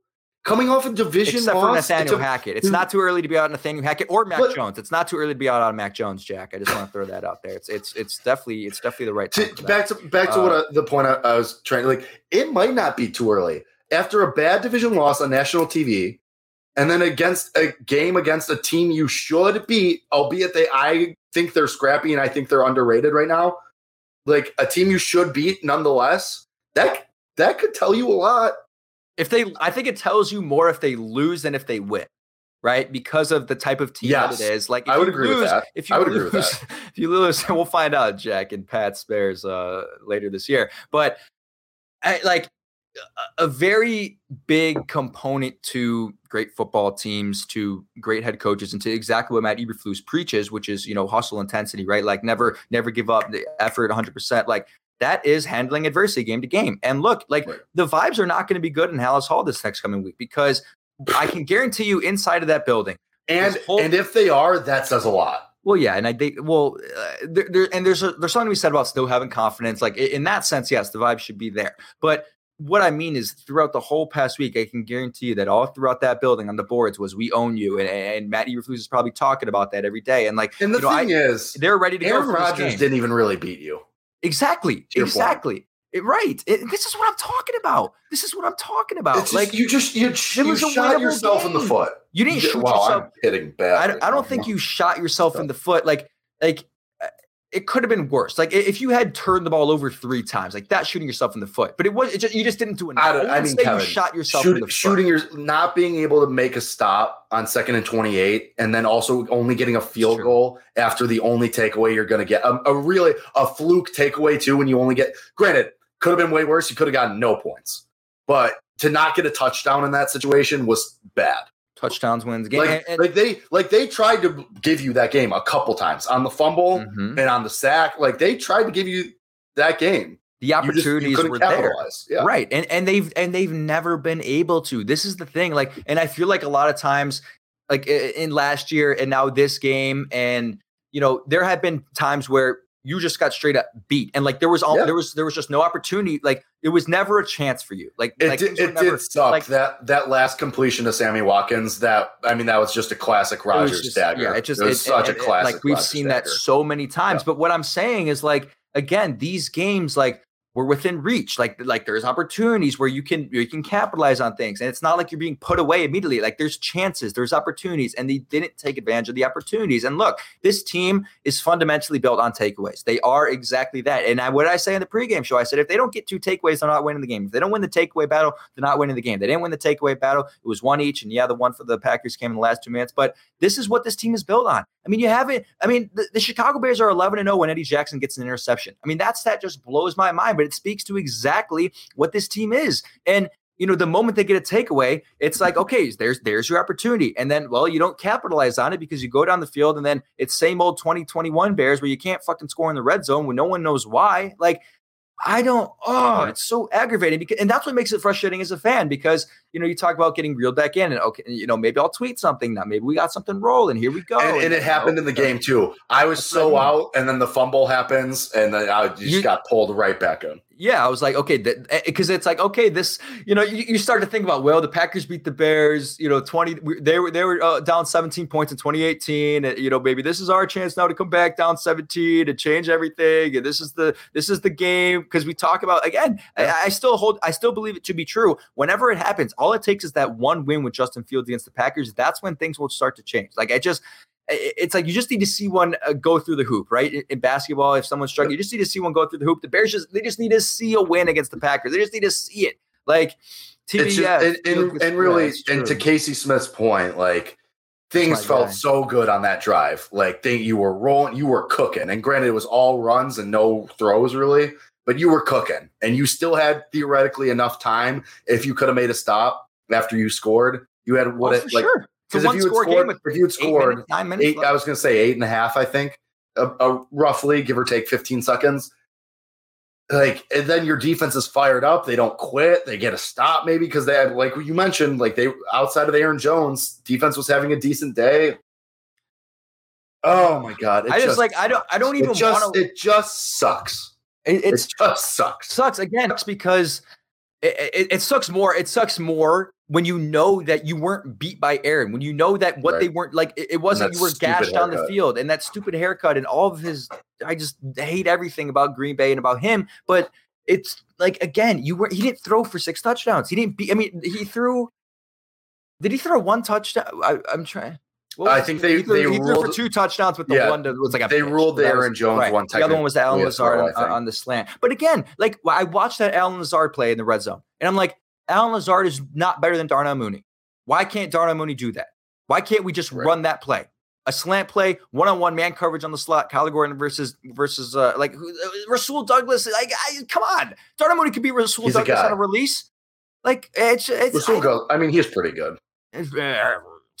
Coming off a division except for Nathaniel it's a- Hackett, it's not too early to be out on Nathaniel Hackett or Mac But- Jones. It's not too early to be out on Mac Jones, Jack. I just want to throw that out there. It's it's it's definitely it's definitely the right time. to, back to back to what Uh, I, the point I, I was trying to like. It might not be too early after a bad division loss on national TV, and then against a game against a team you should beat, albeit they I think they're scrappy and I think they're underrated right now. Like a team you should beat, nonetheless. That that could tell you a lot. If they, I think it tells you more if they lose than if they win, right? Because of the type of team Yes. that it is. Like I would agree with that. If you I would lose, agree with that. if you lose, we'll find out, Jack and Pat Spares uh, later this year. But I, like a- a very big component to great football teams, to great head coaches, and to exactly what Matt Eberflus preaches, which is you know hustle intensity, right? Like never, never give up the effort, 100. percent Like that is handling adversity game to game. And look, like Right. the vibes are not going to be good in Halas Hall this next coming week because I can guarantee you inside of that building. And whole- and if they are, that says a lot. Well, yeah, and I think well, uh, there, there and there's a, there's something we said about still having confidence. Like in that sense, yes, the vibe should be there. But what I mean is, throughout the whole past week, I can guarantee you that all throughout that building on the boards was "We own you," and, and Matt Eberflus is probably talking about that every day. And like, And the you know, thing I, is, they're ready to Aaron go. Rodgers didn't even really beat you. Exactly, point. exactly, It- right. It- this is what I'm talking about. This is what I'm talking about. It's just, like you just you, you a shot yourself in the foot. you didn't Yeah, shoot well, yourself. I'm hitting bad. I don't, I don't think you shot yourself in the foot. Like, like it could have been worse. Like if you had turned the ball over three times, like that shooting yourself in the foot. But it was it just you just didn't do enough. I, don't, I wouldn't mean, say Kevin, you shot yourself shoot- in the foot. shooting your not being able to make a stop on second and twenty eight, and then also only getting a field goal after the only takeaway you're going to get a, a really a fluke takeaway too. When you only get granted, could have been way worse. You could have gotten no points, but to not get a touchdown in that situation was bad. Touchdowns wins game. Like, and- and- like they like they tried to give you that game a couple times on the fumble Mhm. and on the sack. Like they tried to give you that game. the You just- you opportunities were there. Yeah. Right. And and they've and they've never been able to. This is the thing. Like, and I feel like a lot of times, like in last year and now this game, and you know, there have been times where you just got straight up beat. And like there was all Yeah. there was there was just no opportunity. Like it was never a chance for you. Like, It, like did, it never- did suck like- that that last completion to Sammy Watkins. That I mean, that was just a classic it Rodgers just- dagger. Yeah, it just was it- such it- a it- classic. Like we've Rodgers seen that so many times. Yeah. But what I'm saying is like again, these games like we're within reach. Like like there's opportunities where you can you can capitalize on things, and it's not like you're being put away immediately. Like there's chances, there's opportunities, and they didn't take advantage of the opportunities. And look, this team is fundamentally built on takeaways. They are exactly that. And I, what I say in the pregame show? I said if they don't get two takeaways, they're not winning the game. If they don't win the takeaway battle, they're not winning the game. They didn't win the takeaway battle. It was one each, and yeah, the one for the Packers came in the last two minutes. But this is what this team is built on. I mean, you haven't. I mean, the, the Chicago Bears are 11 and 0 when Eddie Jackson gets an interception. I mean, that's that just blows my mind. But but it speaks to exactly what this team is. And you know, the moment they get a takeaway, it's like, okay, there's there's your opportunity. And then, well, you don't capitalize on it because you go down the field and then it's same old 2021 Bears where you can't fucking score in the red zone when no one knows why. Like, I don't, oh, it's so aggravating because, and that's what makes it frustrating as a fan because, you know, you talk about getting reeled back in and okay, you know, maybe I'll tweet something now. Maybe we got something rolling. Here we go. And, and it happened in the game too. I was so out, and then the fumble happens, and then I just You- got pulled right back in. Yeah, I was like, okay, because it's like, okay, this, you know, you, you start to think about, well, the Packers beat the Bears, you know, twenty, they were they were uh, down seventeen points in twenty eighteen, you know, maybe this is our chance now to come back down seventeen to change everything, and this is the this is the game because we talk about again, I, I still hold, I still believe it to be true. Whenever it happens, all it takes is that one win with Justin Fields against the Packers. That's when things will start to change. Like I just. It's like you just need to see one uh, go through the hoop, right? In, basketball, if someone's struggling, you just need to see one go through the hoop. The Bears just they just need to see a win against the Packers. They just need to see it. Like TBS, It's just, and, and, and yeah, really, it's and to. Casey Smith's point, like things felt guy. so good on that drive. Like they, you were rolling, you were cooking. And granted, it was all runs and no throws really, but you were cooking, and you still had theoretically enough time if you could have made a stop after you scored. You had what Oh, it like sure. A if one score game scored, with if you had scored minutes, nine minutes. eight, left. I was going to say eight and a half. I think, uh, uh, roughly, give or take fifteen seconds. Like, and then your defense is fired up. They don't quit. They get a stop, maybe because they had, like you mentioned, like they outside of Aaron Jones, defense was having a decent day. Oh my god! it I just, like I don't I don't even it just want to. it just sucks. It, It just sucks. sucks again Sucks because it, it, it sucks more it sucks more when you know that you weren't beat by Aaron when you know that what they weren't like it, it wasn't you were gashed on the field and that stupid haircut and all of his I just hate everything about Green Bay and about him but it's like again you were he didn't throw for six touchdowns he didn't beat I mean he threw did he throw one touchdown I, I'm trying what I think they- he threw, they he threw for two touchdowns with the Yeah, one that was like a they pitch. ruled the was- Aaron Jones one time. The other one was the Allen Lazard on, on the slant. But again, like I watched that Allen Lazard play in the red zone, and I'm like, Allen Lazard is not better than Darnell Mooney. Why can't Darnell Mooney do that? Why can't we just Right. run that play? A slant play, one-on-one man coverage on the slot, Kyler Gordon versus versus uh, like uh, Rasul Douglas. Like, I, come on, Darnell Mooney could be Rasul He's a Douglas on a release. Like it's it's. Rasul I- goes. I mean, he's pretty good. uh,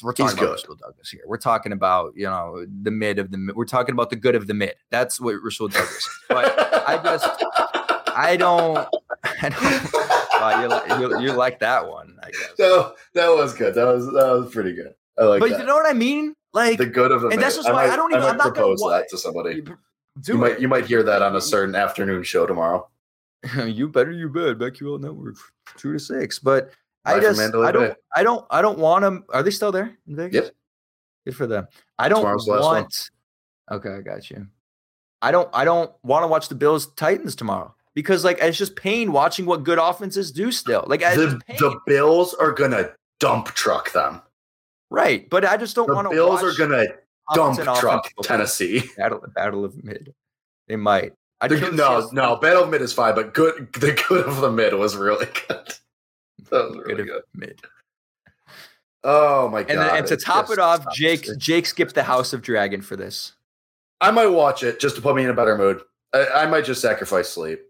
we're He's about good. Rasul Douglas here. We're talking about you know the mid of the mid. We're talking about the good of the mid. That's what Rasul Douglas. is. But I just I don't. I don't uh, you, like, you, you like that one, I guess. No, that was good. That was that was pretty good. I like but that. you know what I mean? Like, the good of the and that's just why I might- don't even- might I'm not gonna propose that to somebody. do You might you might hear that on a certain afternoon show tomorrow. you better, you bet. BetQL Network, two to six. But I Live from just, Mandalay I don't, I don't, I don't want them. Are they still there in Vegas? Yep. Good for them. I don't Tomorrow's the last one. want. Okay, I got you. I don't, I don't want to watch the Bills Titans tomorrow because like it's just pain watching what good offenses do still. Like The, the Bills are gonna dump truck them. right, but I just don't want to. Bills are gonna dump truck. Tennessee. Battle, battle of mid. They might. I The, no, no, Battle of Mid is fine, but good. The good of the mid was really good. That was really good. mid. Oh my uh, god! And, then, and to top it off. Jake Jake skipped the House of Dragon for this. I might watch it just to put me in a better mood. I, I might just sacrifice sleep.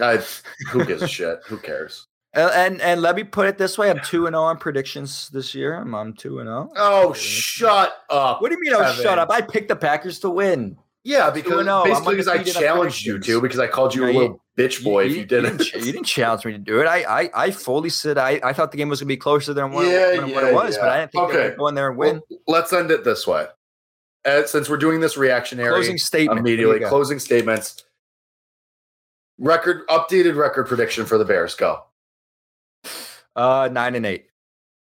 I, who gives a shit? Who cares? Uh, and and let me put it this way: I'm two and zero on predictions this year. I'm on two and zero. Oh, shut up! What do you mean? Oh, shut up! I picked the Packers to win. Yeah, because 2-0. I'm basically because I challenged you to because I called you No, a you- little bitch boy if you, didn't. You didn't challenge me to do it. I I, I fully said I, I thought the game was gonna be closer than what, Yeah, than what it was, but. I didn't think they Okay. would go in there and win. Well, let's end it this way. Uh, since we're doing this reactionary Closing statement. You immediately, closing statements. Record updated record prediction for the Bears. Go. Uh, nine and eight.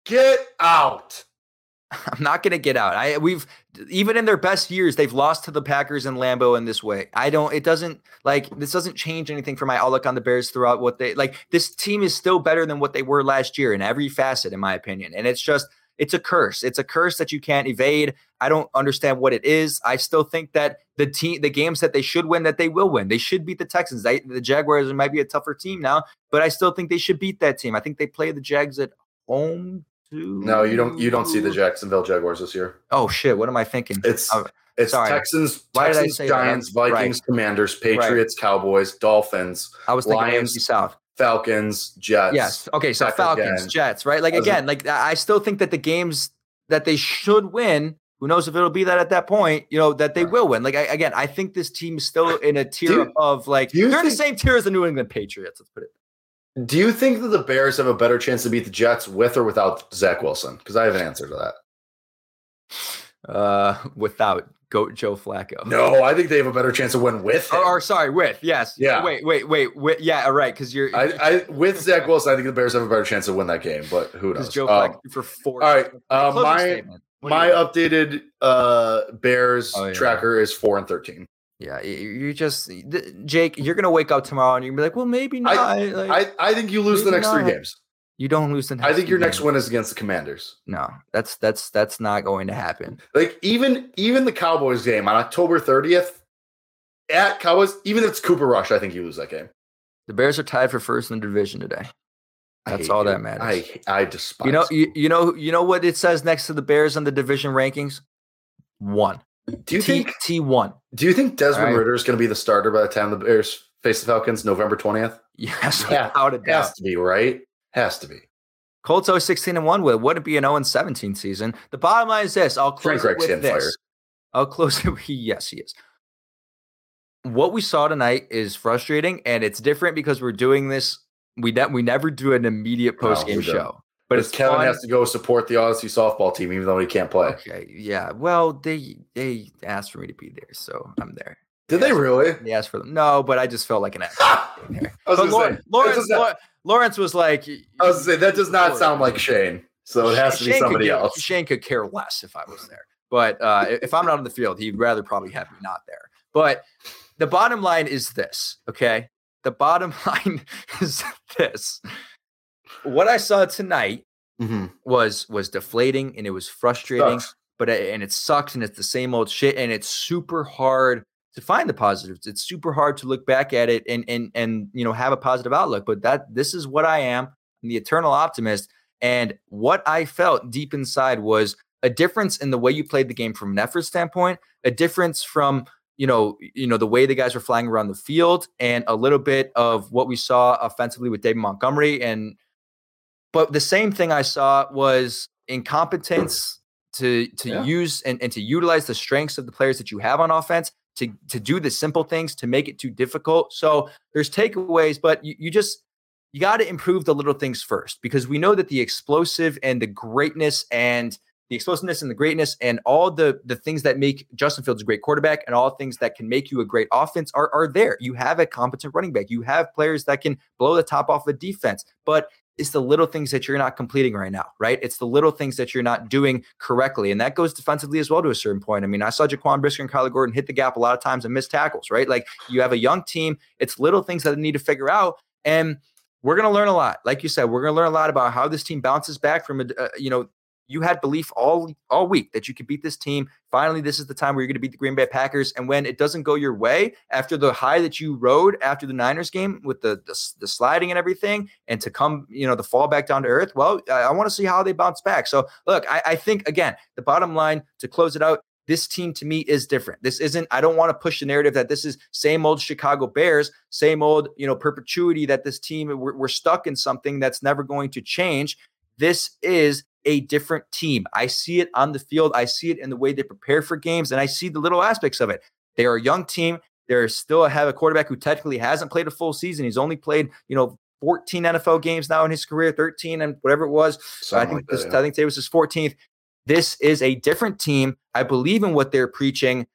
Get out. I'm not going to get out. I we've even in their best years, they've lost to the Packers and Lambeau in this way. I don't. It doesn't like this doesn't change anything for my outlook on the Bears throughout what they like. This team is still better than what they were last year in every facet, in my opinion. And it's just it's a curse. It's a curse that you can't evade. I don't understand what it is. I still think that the team, the games that they should win, that they will win. They should beat the Texans. They, the Jaguars might be a tougher team now, but I still think they should beat that team. I think they play the Jags at home. Too. No, you don't. You don't see the Jacksonville Jaguars this year. Oh shit! What am I thinking? It's Uh, It's Sorry. Texans, Why Texans, say that? Giants, Right. Vikings, Commanders, Patriots, Cowboys, Dolphins, I was thinking Lions, AFC South. Falcons, Jets. Yes. Okay. So Falcons, again. Jets, right? Like again, like I still think that the games that they should win. Who knows if it'll be that at that point? You know that they will win. Like I, again, I think this team is still in a tier Do of like they're in the same tier as the New England Patriots. Let's put it. Do you think that the Bears have a better chance to beat the Jets with or without Zach Wilson? Because I have an answer to that. Uh, without Goat Joe Flacco. No, I think they have a better chance to win with. Or, or sorry, with yes. Yeah. Wait, wait, wait. With, yeah. All right. Because you're. I, I with Zach Wilson, I think the Bears have a better chance to win that game, but who knows? Joe Um, Flacco for four. all right, uh, my statement. What do my updated uh Bears Oh, yeah. tracker is four and thirteen. Yeah, you just Jake. You're gonna wake up tomorrow and you're gonna be like, well, maybe not. like, I, I think you lose the next three games. You don't lose the. I think your next win is against the Commanders. No, that's that's that's not going to happen. Like even even the Cowboys game on October 30th at Cowboys, even if it's Cooper Rush, I think you lose that game. The Bears are tied for first in the division today. That's all you. that matters. I I despise You know, you, you know, you know what it says next to the Bears on the division rankings. One. do you T think T one? do you think Desmond right. Ridder is going to be the starter by the time the Bears face the Falcons November 20th? Yes, Yeah, without a doubt. Has to be, right? Has to be. Colts always 16 and 1 with wouldn't be an 0 and 17 season. The bottom line is this. I'll Frank close it with this. fired. I'll close it. with- Yes, he is. What we saw tonight is frustrating, and it's different because we're doing this. We ne- we never do an immediate post game don't. show, but it's Kevin fun. has to go support the Odyssey softball team, even though he can't play. Okay, yeah. Well, they they asked for me to be there, so I'm there. Did they really? They asked for them. No, but I just felt like an ass. being. I was But Lawrence, say, Lawrence, not- Lawrence was like, I was say that does not sound like Shane, so it has to be Shane could somebody give- else. Shane could care less if I was there. But uh, if I'm not on the field, he'd rather probably have me not there. But the bottom line is this, okay? The bottom line is this. What I saw tonight Mhm. was was deflating and it was frustrating, Sucks. but and it sucks and it's the same old shit and it's super hard to find the positives. It's super hard to look back at it and and and you know have a positive outlook. But that this is what I am. I'm the eternal optimist. And what I felt deep inside was a difference in the way you played the game from an effort standpoint, a difference from you know, you know the way the guys were flying around the field, and a little bit of what we saw offensively with David Montgomery. And but the same thing I saw was incompetence to to Yeah. use and, and to utilize the strengths of the players that you have on offense to to do the simple things to make it too difficult. So there's takeaways, but you, you just you got to improve the little things first because we know that the explosive and the greatness and the explosiveness and the greatness and all the the things that make Justin Fields a great quarterback and all things that can make you a great offense are are there. You have a competent running back. You have players that can blow the top off a defense, but it's the little things that you're not completing right now, right? It's the little things that you're not doing correctly. And that goes defensively as well to a certain point. I mean, I saw Jaquan Brisker and Kyler Gordon hit the gap a lot of times and miss tackles, right? Like you have a young team, it's little things that they need to figure out. And we're going to learn a lot. Like you said, we're going to learn a lot about how this team bounces back from a, uh, you know, you had belief all all week that you could beat this team. Finally, this is the time where you're going to beat the Green Bay Packers. And when it doesn't go your way after the high that you rode after the Niners game with the the, the sliding and everything, and to come, you know, the fall back down to earth. Well, I, I want to see how they bounce back. So, look, I, I think again, the bottom line to close it out. This team to me is different. This isn't, I don't want to push the narrative that this is same old Chicago Bears, same old, you know, perpetuity that this team, we're, we're stuck in something that's never going to change. This is a different team. I see it on the field. I see it in the way they prepare for games, and I see the little aspects of it. They are a young team. They're still have a quarterback who technically hasn't played a full season. He's only played, you know, 14 NFL games now in his career, 13 and whatever it was. So I think like this, that, yeah. I think today was his 14th. This is a different team. I believe in what they're preaching.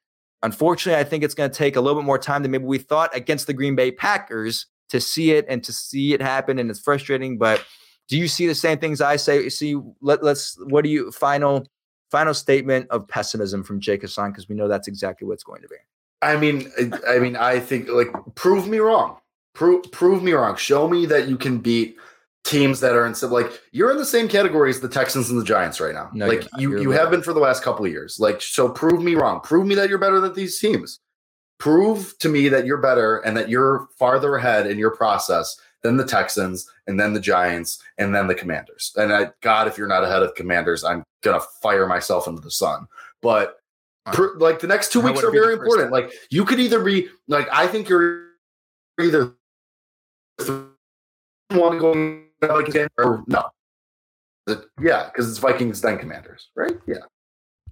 Unfortunately, I think it's going to take a little bit more time than maybe we thought against the Green Bay Packers to see it and to see it happen. And it's frustrating, but do you see the same things I say? See, let, let's. What do you final final statement of pessimism from Jake Hassan? Because we know that's exactly what it's going to be. I mean, I- mean, I think like prove me wrong. Prove prove me wrong. Show me that you can beat teams that are in some like you're in the same category as the Texans and the Giants right now. No, like you You're you right. have been for the last couple of years. Like so, prove me wrong. Prove me that you're better than these teams. Prove to me that you're better and that you're farther ahead in your process than the Texans and then the Giants and then the Commanders. And I, God, if you're not ahead of Commanders, I'm gonna fire myself into the sun. But Per, like the next two weeks are very important. Like you could either be like I think you're either one going game or no. Yeah, because it's Vikings then Commanders, right? Yeah.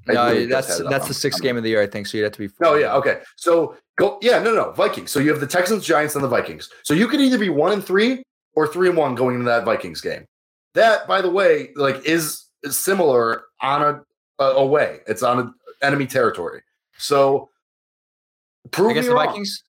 No, literally that's that's the sixth game of the year, I think. So you'd have to be. Oh yeah, okay. So go. Yeah, no, no, Vikings. So you have the Texans, Giants, and the Vikings. So you could either be one and three or three and one going into that Vikings game. That, by the way, like is, is similar on a, a away. It's on a, enemy territory. So prove me the wrong. Vikings.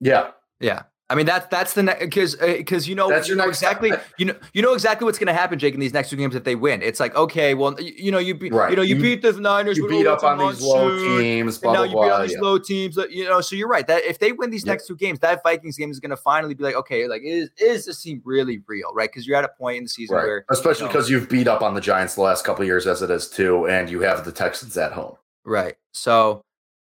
Yeah, Yeah. I mean that's that's the because because uh, you know That's you know exactly you know you know exactly what's going to happen Jake in these next two games if they win it's like okay well you, you know you beat Right. you know you, You- beat the Niners you beat up on these low teams. Blah now blah you beat on these yeah. low teams uh, you know so you're right that if they win these Yeah. next two games that Vikings game is going to finally be like okay like is is this team really real right because you're at a point in the season Right. where Especially you know- because you've beat up on the Giants the last couple of years as it is too, and you have the Texans at home. right so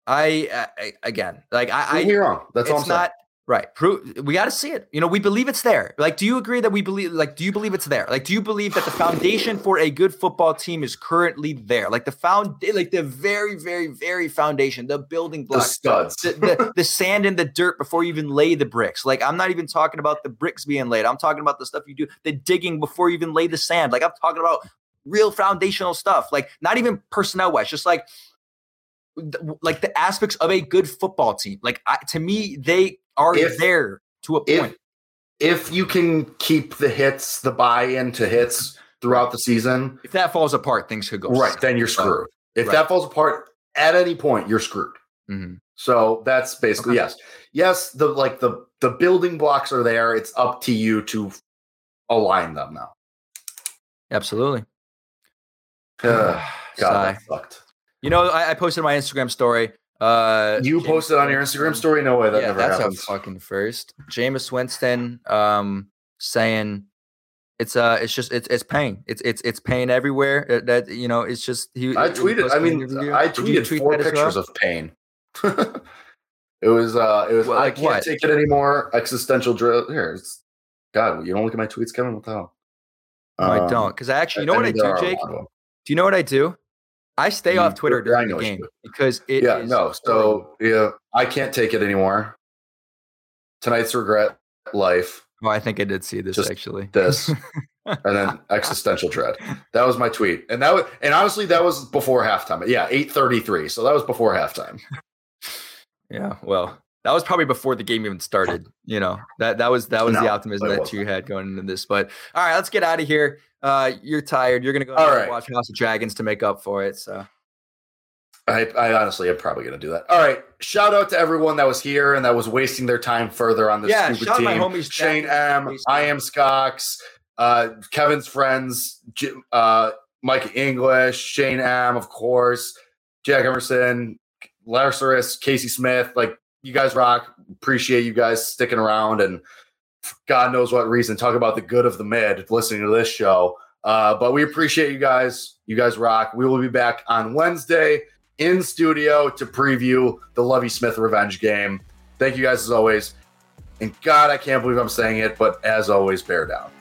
I, I again like I, I me wrong. That's all I'm saying. not right. Prove we got to see it. You know, we believe it's there. Like, do you agree that we believe? Like, do you believe it's there? Like, do you believe that the foundation for a good football team is currently there? Like the found, like the very, very, very foundation, the building blocks, the studs. the, the, the sand and the dirt before you even lay the bricks. Like, I'm not even talking about the bricks being laid. I'm talking about the stuff you do, the digging before you even lay the sand. Like, I'm talking about real foundational stuff. Like, not even personnel wise, just like like the aspects of a good football team. Like I, to me, they are If- there to a point. if if you can keep the hits, the buy-in to hits throughout the season, If, that falls apart, things could go right, then you're screwed. If Right. that falls apart at any point, you're screwed. Mhm. So that's basically Okay. yes, yes. The like the the building blocks are there. It's up to you to align them now. Absolutely. God, Sigh. that sucked. You know, I, I posted my Instagram story. Uh, You Jameis posted on your Instagram story? No way, that yeah, never that's happens. fucking first. Jameis Winston, um, saying it's uh, it's just it's it's pain. It's it's it's pain everywhere. That, that you know, it's just he. I tweeted. I mean. I tweeted tweet four as well? pictures of pain. it was. uh It was. Well, I like can't what? take it anymore. Existential drill. Here, it's, God, you don't look at my tweets, Kevin. What the hell? No, I Um, don't, because I actually, you know I what I do, Jake? lot of them. Do you know what I do? I stay off Twitter during the game because it yeah, is no. So yeah, I can't take it anymore. Tonight's regret life. Oh, I think I did see this Just actually. This and then existential dread. That was my tweet, and that was and honestly that was before halftime. Yeah, eight thirty three. So that was before halftime. Yeah, well, that was probably before the game even started. You know, that that was that was the No, optimism it that you had going into this. But all right, let's get out of here. Uh, you're tired. You're gonna go right. watch House of Dragons to make up for it. So I, I honestly am probably going to do that. All right. Shout out to everyone that was here and that was wasting their time further on this Yeah, stupid shout out team. my homies, Shane M. I am Scox, uh, Kevin's friends, J- uh, Mike English, Shane M, of course, Jack Emerson, Lazarus, Casey Smith. Like, you guys rock. Appreciate you guys sticking around and God knows what reason. Talk about the good of the mid listening to this show. Uh, but we appreciate you guys. You guys rock. We will be back on Wednesday in studio to preview the Lovie Smith revenge game. Thank you guys as always. And God, I can't believe I'm saying it, but as always, bear down.